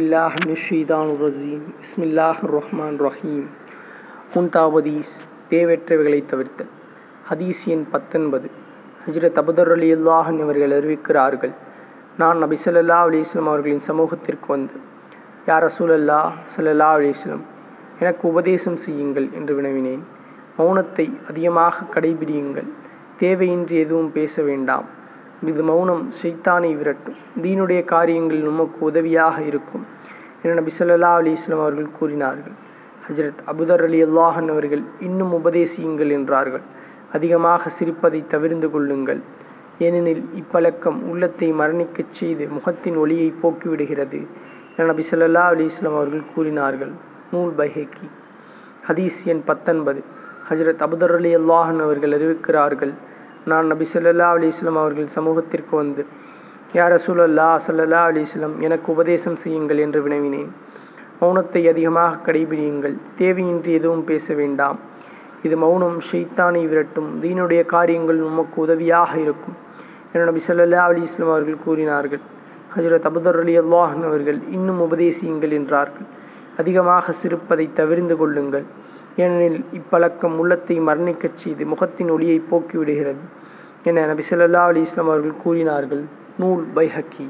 இல்லாஹ் நிஷிதான் ரசீம் இஸ்மில்லாஹ் ரஹ்மான் ரஹீம் முன்தாவதீஸ் தேவையற்றவைகளை தவிர்த்த ஹதீஸ் எண் பத்தொன்பது. ஹஜ்ரத் அபுதர் அலி அல்லாஹன் அவர்கள் அறிவிக்கிறார்கள் நான் நபி சொல்லல்லா அலிஸ்லாம் அவர்களின் சமூகத்திற்கு வந்து யார் ரசூலல்லா சல்லல்லா அலிஸ்லாம் எனக்கு உபதேசம் செய்யுங்கள் என்று வினவினேன். மௌனத்தை அதிகமாக கடைபிடியுங்கள். தேவையின்றி எதுவும் பேச வேண்டாம். இது மௌனம் ஷைத்தானை விரட்டும். தீனுடைய காரியங்கள் நமக்கு உதவியாக இருக்கும் என நபி ஸல்லல்லாஹு அலைஹி அவர்கள் கூறினார்கள். ஹஜ்ரத் அபுதர் அலி அல்லாஹன் அவர்கள் இன்னும் உபதேசியுங்கள் என்றார்கள். அதிகமாக சிரிப்பதை தவிர்ந்து கொள்ளுங்கள். ஏனெனில் இப்பழக்கம் உள்ளத்தை மரணிக்கச் செய்து முகத்தின் ஒளியை போக்கிவிடுகிறது என நபி சொல்லல்லா அலைஹி அவர்கள் கூறினார்கள். நூல் பைஹக்கி. ஹதீஸ் எண் பத்தொன்பது. ஹஜரத் அபுதர் அலி அல்லாஹன் அவர்கள் அறிவிக்கிறார்கள் நான் நபி சொல்லல்லா அலிஸ்லம் அவர்கள் சமூகத்திற்கு வந்து யார் ரசூலல்லா சொல்லல்லா அலிஸ்லம் எனக்கு உபதேசம் செய்யுங்கள் என்று வினவினேன். மௌனத்தை அதிகமாக கடைபிடியுங்கள். தேவையின்றி எதுவும் பேச வேண்டாம். இது மௌனம் ஷெய்தானை விரட்டும். தீனுடைய காரியங்கள் உமக்கு உதவியாக இருக்கும் என நபி சொல்லல்லா அலைஹி அவர்கள் கூறினார்கள். ஹஜரத் அபுதர் அலி அல்லாஹன் அவர்கள் இன்னும் உபதேசியுங்கள் என்றார்கள். அதிகமாக சிரிப்பதை தவிர்ந்து கொள்ளுங்கள். ஏனெனில் இப்பழக்கம் உள்ளத்தை மரணிக்கச் செய்து முகத்தின் ஒளியை போக்கிவிடுகிறது. என நபி ஸல்லல்லாஹு அலைஹி வஸல்லம் அவர்கள் கூறினார்கள். நூல் பைஹக்கி.